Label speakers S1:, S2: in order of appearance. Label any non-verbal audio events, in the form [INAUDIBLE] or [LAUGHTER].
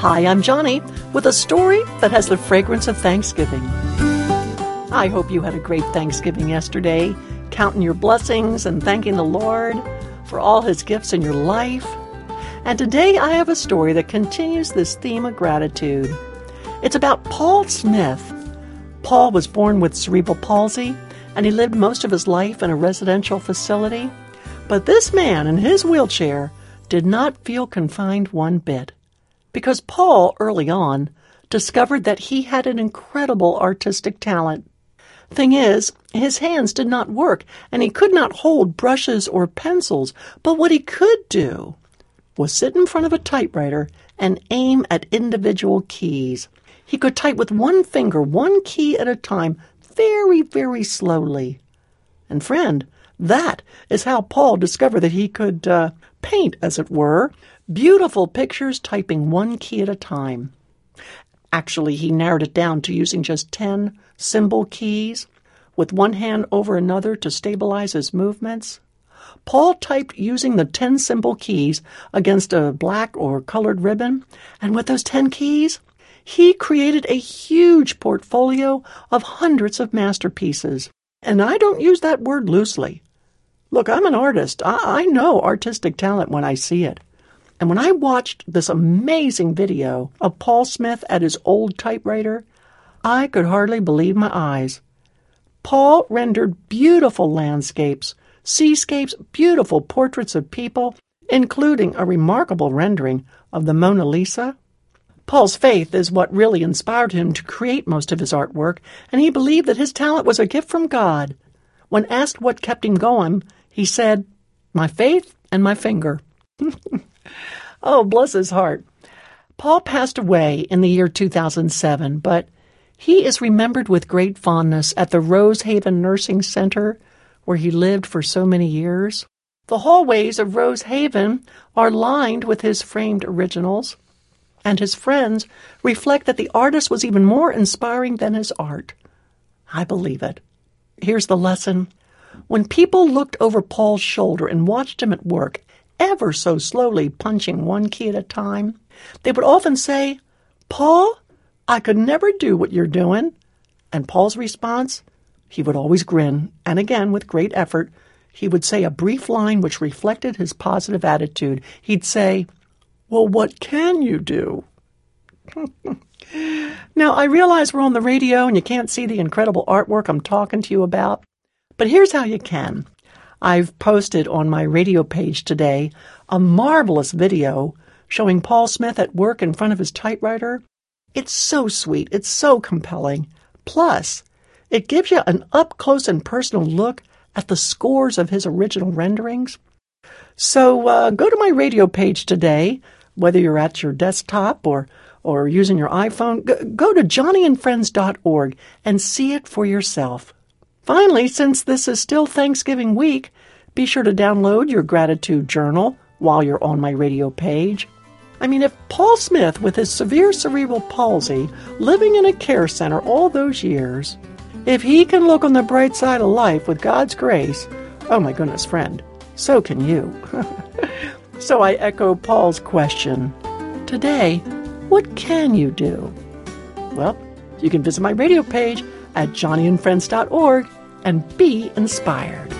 S1: Hi, I'm Joni with a story that has the fragrance of Thanksgiving. I hope you had a great Thanksgiving yesterday, counting your blessings and thanking the Lord for all his gifts in your life. And today I have a story that continues this theme of gratitude. It's about Paul Smith. Paul was born with cerebral palsy and he lived most of his life in a residential facility. But this man in his wheelchair did not feel confined one bit because Paul, early on, discovered that he had an incredible artistic talent. Thing is, his hands did not work, and he could not hold brushes or pencils, but what he could do was sit in front of a typewriter and aim at individual keys. He could type with one finger, one key at a time, very, very slowly. And friend, that is how Paul discovered that he could uh, paint, as it were, beautiful pictures typing one key at a time. Actually, he narrowed it down to using just 10 symbol keys with one hand over another to stabilize his movements. Paul typed using the 10 symbol keys against a black or colored ribbon, and with those 10 keys, he created a huge portfolio of hundreds of masterpieces. And I don't use that word loosely. Look, I'm an artist. I, I know artistic talent when I see it. And when I watched this amazing video of Paul Smith at his old typewriter, I could hardly believe my eyes. Paul rendered beautiful landscapes, seascapes, beautiful portraits of people, including a remarkable rendering of the Mona Lisa. Paul's faith is what really inspired him to create most of his artwork, and he believed that his talent was a gift from God. When asked what kept him going, he said, My faith and my finger. [LAUGHS] oh, bless his heart. Paul passed away in the year 2007, but he is remembered with great fondness at the Rosehaven Nursing Center, where he lived for so many years. The hallways of Rosehaven are lined with his framed originals, and his friends reflect that the artist was even more inspiring than his art. I believe it. Here's the lesson. When people looked over Paul's shoulder and watched him at work, ever so slowly punching one key at a time, they would often say, Paul, I could never do what you're doing. And Paul's response? He would always grin, and again, with great effort, he would say a brief line which reflected his positive attitude. He'd say, Well, what can you do? now, I realize we're on the radio and you can't see the incredible artwork I'm talking to you about, but here's how you can. I've posted on my radio page today a marvelous video showing Paul Smith at work in front of his typewriter. It's so sweet. It's so compelling. Plus, it gives you an up close and personal look at the scores of his original renderings. So uh, go to my radio page today, whether you're at your desktop or or using your iPhone, go to joniandfriends.org and see it for yourself. Finally, since this is still Thanksgiving week, be sure to download your gratitude journal while you're on my radio page. I mean, if Paul Smith, with his severe cerebral palsy, living in a care center all those years, if he can look on the bright side of life with God's grace, oh my goodness, friend, so can you. [LAUGHS] so I echo Paul's question. Today, what can you do? Well, you can visit my radio page at joniandfriends.org and be inspired.